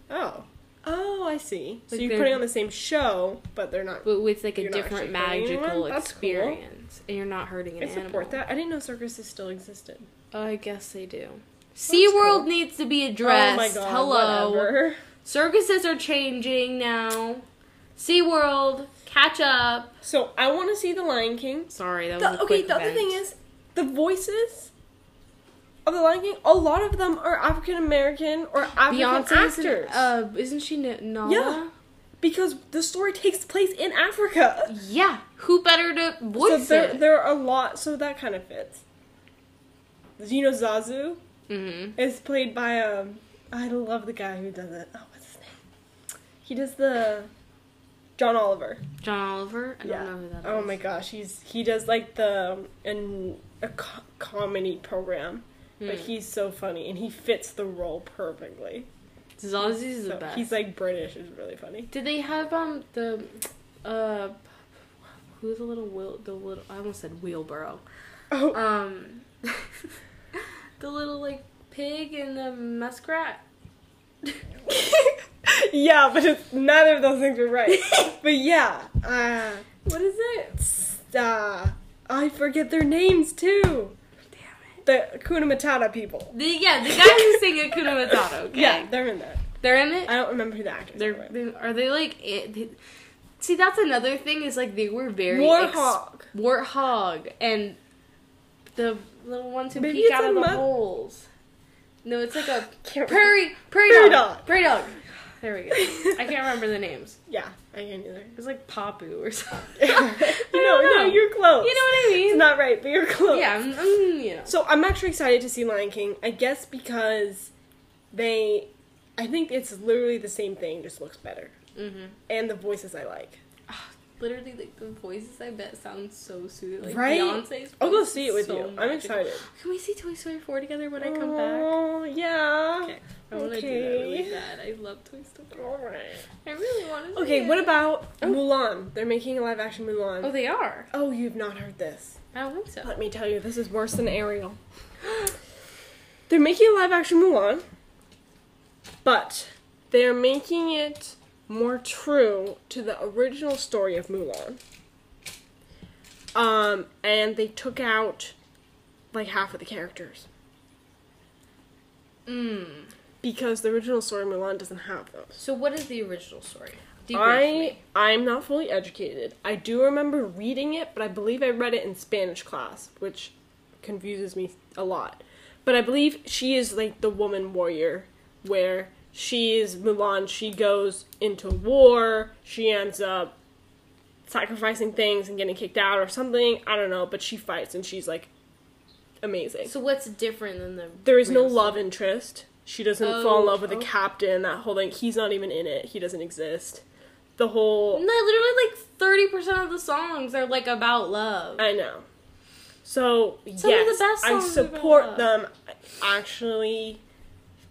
Oh, oh, I see. So you're putting on the same show, but they're not. But with like a different magical? That's cool. experience, and you're not hurting an I support animal. that. I didn't know circuses still existed. I guess they do. SeaWorld cool. needs to be addressed. Oh my god! Hello. Whatever. Circuses are changing now. SeaWorld, catch up. So I want to see the Lion King. Sorry, that was The, okay, the other thing is, the voices of the Lion King, a lot of them are African American or African Beyonce's actors. uh, isn't she N- Nala? Yeah. because the story takes place in Africa. Yeah. Who better to So voice there, it? there are a lot, so that kind of fits. You know, Zazu mm-hmm. is played by um. I love the guy who does it. Oh, what's his name? He does the John Oliver. John Oliver. I yeah. don't know who that is. Oh my gosh, he's he does like the an a co- comedy program, but Hmm. he's so funny and he fits the role perfectly. Zazu is the So best. he's like British, is really funny. Did they have um the uh who's the little wheel the little I almost said wheelbarrow. Oh, Um the little like pig and the muskrat. yeah, but it's, neither of those things are right. but yeah, uh, What is it? uh, I forget their names too. Damn it. The Kuna Matata people. The, yeah, the guy who's singing Kuna Matata. Okay. Yeah, they're in that. they're in it. I don't remember who the actors They're, are. they are they like it, they- see that's another thing is like they were very ex- Warhawk. warthog and the little ones who Maybe peek out of the mu- holes. No, it's like a prairie prairie, Prairie dog. dog. Prairie dog. There we go. I can't remember the names. Yeah, I can't either. It was like Papu or something. you know, don't no, know. you're close. You know what I mean? It's not right, but you're close. yeah, I'm, I'm, you know. So I'm actually excited to see Lion King. I guess because they, I think it's literally the same thing, just looks better, hmm and the voices I like. Literally, like the voices I bet sound so soothing. Like Right? Beyonce's. I'll go see it with so you. I'm excited. Can we see Toy Story 4 together when I come back? Oh yeah. Okay. I want to do that really Okay. bad. I love Toy Story. All right. I really want to. See. Okay, what about Oh. Mulan? They're making a live action Mulan. Oh, they are. Oh, you've not heard this. I don't think so. Let me tell you, this is worse than Ariel. They're making a live action Mulan, but they're making it more true to the original story of Mulan. Um, and they took out like half of the characters Mm. because the original story of Mulan doesn't have those. So, what is the original story? I. I'm not fully educated. I do remember reading it, but I believe I read it in Spanish class, which confuses me a lot. But I believe she is like the woman warrior, where she is Mulan. She goes into war. She ends up sacrificing things and getting kicked out or something. I don't know, but she fights and she's like amazing. So, what's different than the? There is no love story? interest. She doesn't Oh, fall in love with the oh, oh. captain. That whole thing. He's not even in it. He doesn't exist. The whole. No, literally, like thirty percent of the songs are like about love. I know. So Some of the yes, best I support them actually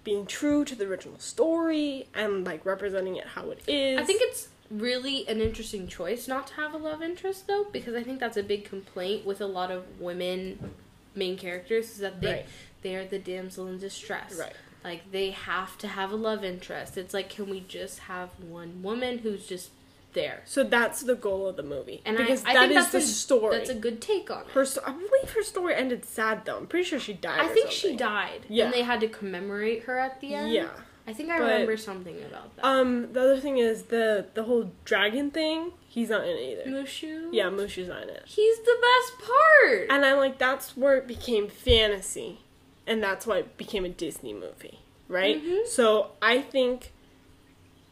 being true to the original story and like representing it how it is. I think it's really an interesting choice not to have a love interest though, because I think that's a big complaint with a lot of women main characters is that they Right. they are the damsel in distress. Right. Like they have to have a love interest. It's like can we just have one woman who's just there? So that's the goal of the movie. And because I, I that think is that's the a, story. That's a good take on it. her sto- I believe her story ended sad though. I'm pretty sure she died. I think she died. Yeah. And they had to commemorate her at the end. Yeah. I think I But- remember something about that. Um, the other thing is the the whole dragon thing. He's not in it either. Mushu? Yeah, Mushu's not in it. He's the best part. And I'm like, that's where it became fantasy, and that's why it became a Disney movie, right? Mhm. So I think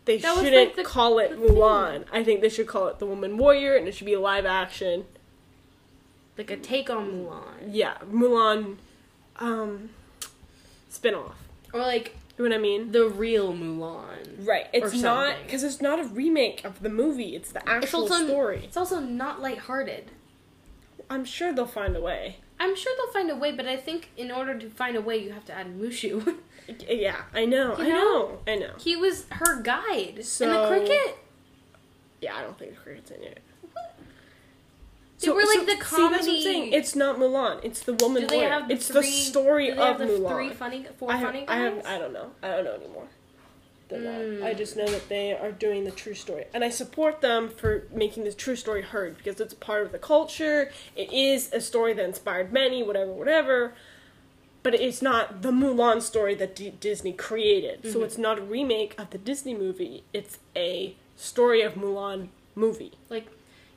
they That shouldn't like, the- call it thing. Mulan. I think they should call it The Woman Warrior, and it should be a live action. like a take on Mulan. Yeah, Mulan, um, spin off. Or like You know what I mean? the real Mulan. Right. It's not because it's not a remake of the movie. It's the actual also story. It's also not lighthearted. I'm sure they'll find a way. I'm sure they'll find a way, but I think in order to find a way, you have to add Mushu. Yeah, I know. You I know? know. I know. he was her guide. and the cricket. Yeah, I don't think the cricket's in it. They were like the see, that's what I'm comedy- saying. It's not Mulan. It's the woman. Do they have the it's three, the story of the Mulan. Three funny, four I have, funny I have. I don't know. I don't know anymore. Than Mm. that. I just know that they are doing the true story, and I support them for making the true story heard because it's part of the culture. It is a story that inspired many. Whatever, whatever. But it's not the Mulan story that D- Disney created. So Mhm. it's not a remake of the Disney movie. It's a story of Mulan movie. like,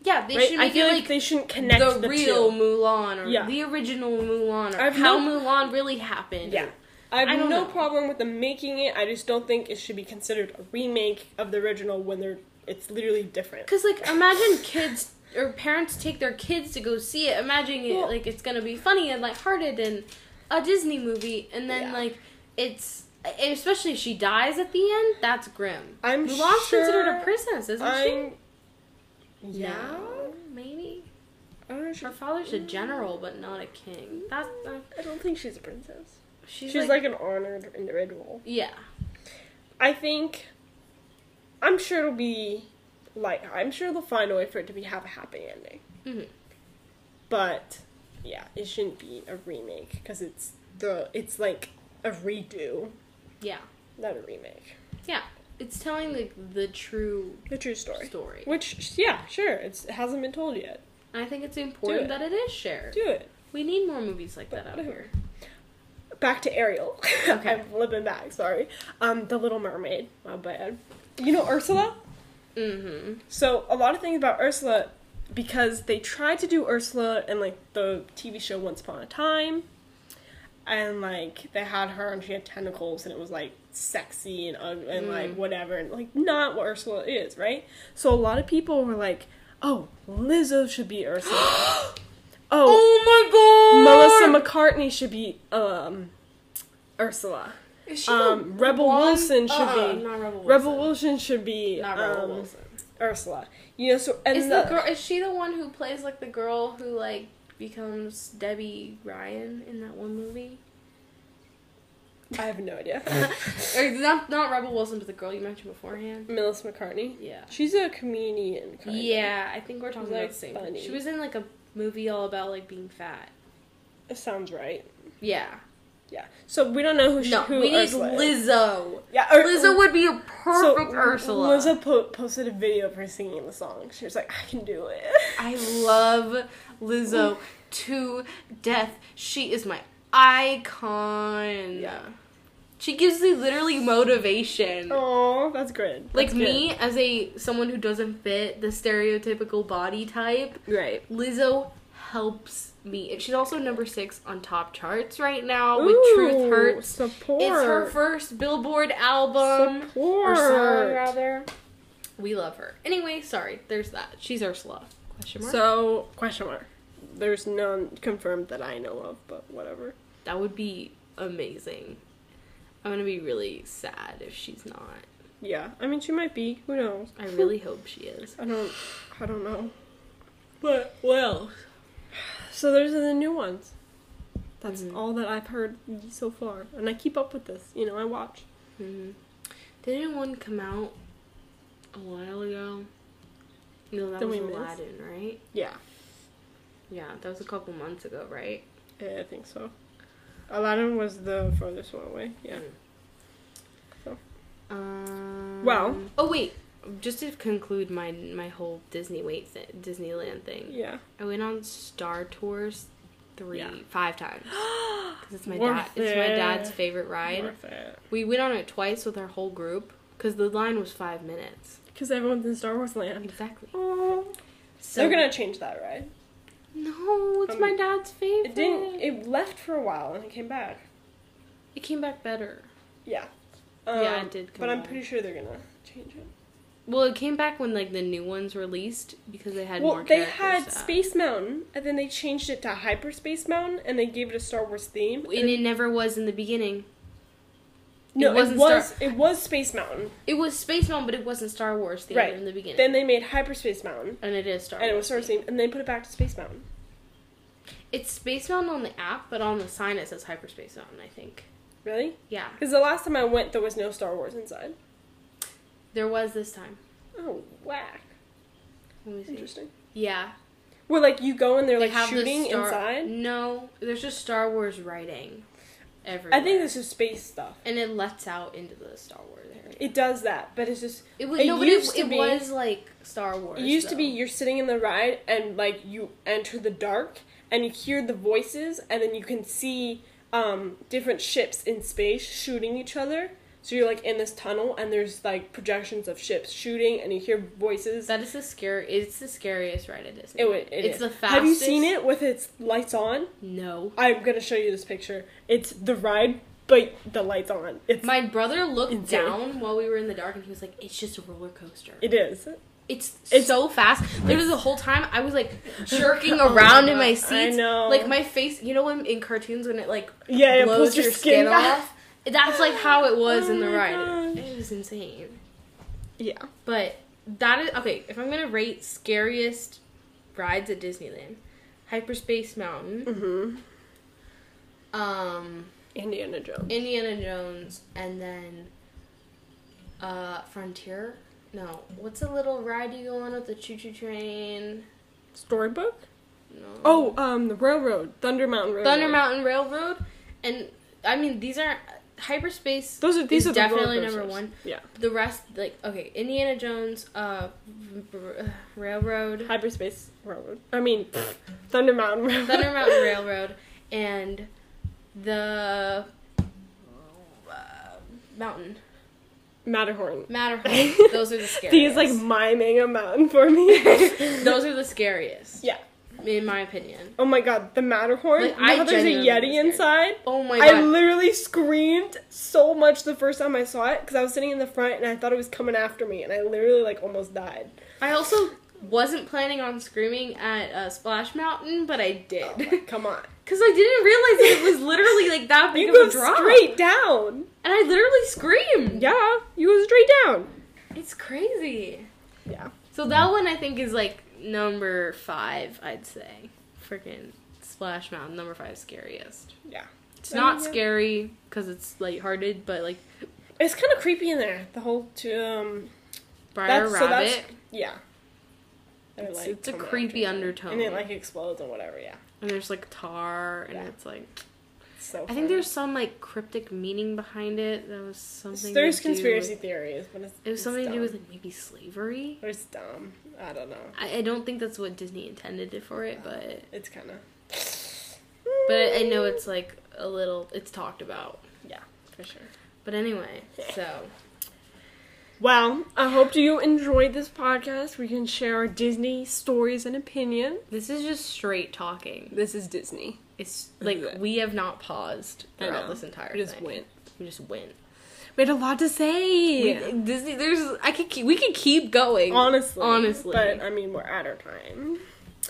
yeah, they right? should I feel like, like they shouldn't connect the, the, real two. Mulan or Yeah. the original Mulan or how no- Mulan really happened. Yeah. I have I no know. problem with them making it. I just don't think it should be considered a remake of the original when they're it's literally different. Because, like, imagine kids or parents take their kids to go see it, imagining it like it's gonna be funny and lighthearted and a Disney movie, and then, Yeah. like, it's. Especially if she dies at the end, that's grim. I'm Mulan's sure considered a princess, isn't I'm she? yeah. No, maybe. I don't know. She, Her father's a general, but not a king. That's that, I don't think she's a princess. she's, She's, like, like, an honored individual. yeah. I think. I'm sure it'll be like I'm sure they'll find a way for it to be have a happy ending. Mhm. But yeah, it shouldn't be a remake because it's the it's like a redo, Yeah. not a remake. Yeah. It's telling like the true The true story. story. Which yeah, sure, it's, it hasn't been told yet. I think it's important it. that it is shared. Do it. We need more movies like that out Whatever. here. Back to Ariel. Okay. I'm flipping back. Sorry. Um, The Little Mermaid. My bad. You know Ursula. Mm-hmm. So a lot of things about Ursula, because they tried to do Ursula in like the TV show Once Upon a Time, and like they had her and she had tentacles and it was like sexy and ugly and like Mm. whatever and like not what Ursula is, right? So a lot of people were like, "Oh, Lizzo should be Ursula." oh, Oh my Melissa McCarthy should be um Ursula. Um, Rebel Wilson should Uh-uh, be not Rebel Wilson. Rebel Wilson should be Not Rebel um, Wilson. Ursula. You know, so and Is the, the girl? Is she the one who plays like the girl who like becomes Debby Ryan in that one movie? I have no idea. not not Rebel Wilson, but the girl you mentioned beforehand. Melissa McCarthy. Yeah. She's a comedian. Kind Yeah, I think we're talking She's, about like, the same. funny. She was in like a movie all about like being fat. It sounds right. Yeah. Yeah. So we don't know who she, No, who we need Ursula is. Lizzo. Yeah, Ur- Lizzo um, would be a so perfect Ursula. Lizzo po- posted a video of her singing the song. She was like, "I can do it." I love Lizzo to death. She is my icon. Yeah. She gives me literally motivation. Oh, that's good. like good. me as a someone who doesn't fit the stereotypical body type, Right. Lizzo helps me. And she's also number 6 on top charts right now with Truth Hurts. Support. It's her first Billboard album Support. or song rather. We love her. Anyway, sorry. There's that. She's Ursula. Question mark. So question mark. There's none confirmed that I know of, but whatever. That would be amazing. I'm gonna be really sad if she's not. Yeah, I mean she might be. Who knows? I really hope she is. I don't. I don't know. But well, So those are the new ones. That's Mhm. all that I've heard so far, and I keep up with this. You know, I watch. hmm did anyone come out A while ago. No, that Then was we missed. Aladdin, right? Yeah. Yeah, that was a couple months ago, right? Yeah, I think so. Aladdin was the furthest one away. Yeah. Um, Well- oh wait, just to conclude my my whole Disney wait th- Disneyland thing. Yeah. I went on Star Tours three Yeah. five times because it's my dad. It's my dad's favorite ride. It. We went on it twice with our whole group because the line was five minutes. Because everyone's in Star Wars land. Exactly. Oh. So They're gonna change that, ride. no, it's Um, my dad's favorite. It didn't. It left for a while and it came back. It came back better. Yeah. Yeah, Um, it did come But I'm back. pretty sure they're gonna change it. Well, it came back when like the new ones released because they had well, more. they had add. Space Mountain, and then they changed it to Hyperspace Mountain, and they gave it a Star Wars theme. and it never was in the beginning. no, it it, wasn't was Star- it was Space Mountain. It was Space Mountain, but it wasn't Star Wars themed Right. in the beginning. Then they made Hyperspace Mountain, and it is Star and it was Wars. Star Wars themed, and they put it back to Space Mountain. It's Space Mountain on the app, but on the sign it says Hyperspace Mountain. I think. Really? Yeah, Because the last time I went, there was no Star Wars inside. There was this time. Oh, whack! Let me see. Interesting. Yeah, Where like you go and they're they like have the shooting Star- inside. No, there's just Star Wars writing everywhere. I think this is space stuff. and it lets out into the Star Wars area. It does that, but it's just It was it no, used it, to it be- was like Star Wars. It used to be you're sitting in the ride and like you enter the dark and you hear the voices and then you can see um, different ships in space shooting each other. So you're like in this tunnel and there's like projections of ships shooting and you hear voices. That is the scary. It's the scariest ride at Disney. It, would- it it's is. the fastest. Have you seen it with its lights on? No. I'm gonna show you this picture. It's the ride, but the lights on. It's My brother looked Insane. down while we were in the dark, and he was like, "It's just a roller coaster. it is. It's, It's- so fast." There was the whole time I was like jerking oh, around in my seat. I know. Like my face. You know when in cartoons when it like Yeah, it blows pulls your, your skin, skin off. That's like how it was Oh in the ride. gosh. It was insane. Yeah. But that is okay. If I'm gonna rate scariest rides at Disneyland, Hyperspace Mountain, Mm-hmm. um, Indiana Jones. Indiana Jones, and then uh, Frontier. No, what's a little ride you go on with the choo choo train? Storybook? No. Oh, um, the railroad, Thunder Mountain Railroad. Thunder Mountain Railroad, and I mean these aren't hyperspace. Those are these are the definitely number one. Yeah, The rest, like okay, Indiana Jones, uh, Railroad, hyperspace railroad. I mean, Thunder Mountain Railroad. Thunder Mountain Railroad, and the uh, mountain Matterhorn. Matterhorn. Those are the scariest. He's like miming a mountain for me. Those are the scariest. Yeah. In my opinion. oh my god, the Matterhorn. Like, know I there's a Yeti inside? Oh my I literally screamed so much the first time I saw it because I was sitting in the front and I thought it was coming after me and I literally like almost died. I also wasn't planning on screaming at uh, Splash Mountain, but I did. Come on. Because I didn't realize that it was literally like that big You of go a drop. straight down. And I literally screamed. Yeah, you go straight down. It's crazy. Yeah. So that one I think is like number five, I'd say. Freaking Splash Mountain, number five scariest. Yeah. It's I not mean, yeah. scary because it's lighthearted, but like It's kind of creepy in there. The whole t- um Briar That's- so Rabbit. that's- yeah. They're, It's- like, it's a creepy undertone. and it like explodes and whatever. Yeah, and there's like tar, and Yeah. it's like so. I think there's some like cryptic meaning behind it. That was something. there's conspiracy with- theories, but it's It was something to do with like maybe slavery. Or it's dumb. I don't know. I, I don't think that's what Disney intended it for it, but It's kind of. but I know it's like a little. It's talked about. Yeah, for sure. But anyway, so Well, I hope you enjoyed this podcast. We can share our Disney stories and opinion. this is just straight talking. This is Disney. It's like we have not paused throughout this entire We just thing. went. We just went. We had a lot to say. We, Disney, there's I could keep, we could keep going. honestly, honestly. but I mean, we're at our time.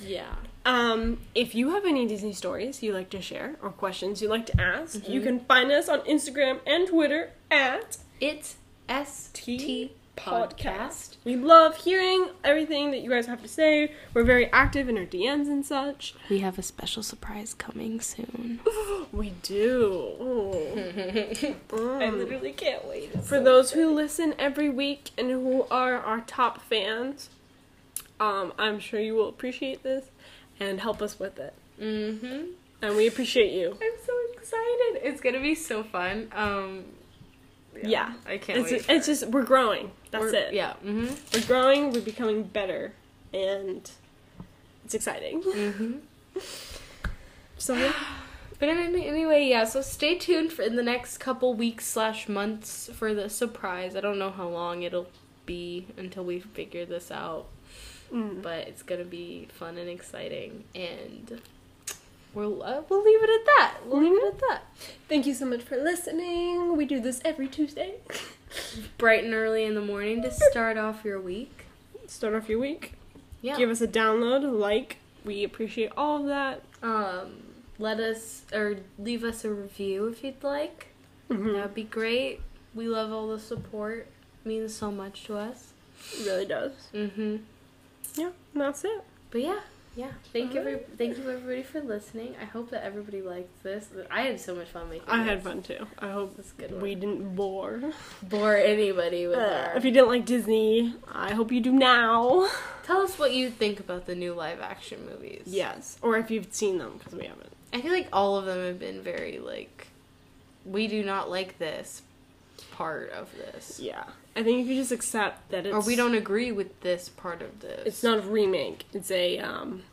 yeah. Um, if you have any Disney stories you like to share or questions you like to ask, Mm-hmm. you can find us on Instagram and Twitter at It's S T podcast. We love hearing everything that you guys have to say. We're very active in our DMs and such. We have a special surprise coming soon. We do. Ooh. I literally can't wait. For those who listen every week and who are our top fans, um, I'm sure you will appreciate this and help us with it. Mm-hmm. And we appreciate you. I'm so excited. It's gonna be so fun. Um, Yeah. I can't It's, wait. it's just, we're growing. That's We're- it. Yeah. Mm-hmm. We're growing, we're becoming better, and it's exciting. Mm-hmm. So, yeah. But anyway, yeah. So stay tuned for in the next couple weeks slash months for the surprise. I don't know how long it'll be until we figure this out, Mm. but it's gonna be fun and exciting, and we'll uh, we'll leave it at that. We'll leave it at that. Thank you so much for listening. We do this every Tuesday. Bright and early in the morning to start off your week. Start off your week. Yeah. Give us a download, like. We appreciate all of that. um, let us or leave us a review if you'd like. Mhm. That'd be great. We love all the support. It means so much to us. It really does. Mm-hmm. Yeah, that's it. But yeah, yeah. Thank you, every, thank you everybody for listening. I hope that everybody liked this. I had so much fun making. I had fun too. I hope That's a good one. we didn't bore. bore anybody with Uh, our. if you didn't like Disney, I hope you do now. Tell us what you think about the new live action movies. Yes, or if you've seen them because we haven't. I feel like all of them have been very like, we do not like this part of this, Yeah, I think if you just accept that it's or we don't agree with this part of this. It's not a remake. It's a um.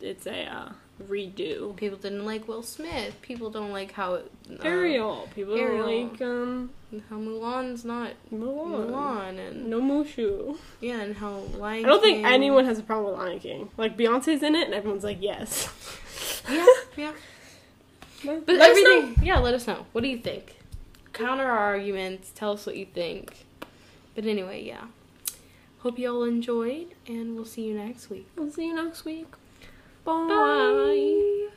It's a uh, redo. People didn't like Will Smith. People don't like how it, uh, Ariel. People Ariel. don't like um how Mulan's not Mulan. Mulan, and No Mushu. yeah, and how Lion I don't think anyone has a problem with Lion King. Like Beyonce's in it, and everyone's like, yes. Yeah, yeah. But, us know. everything, yeah. Let us know. What do you think? Counter our arguments. Tell us what you think. But anyway, yeah. Hope you all enjoyed, and we'll see you next week. We'll see you next week. Bye. Bye.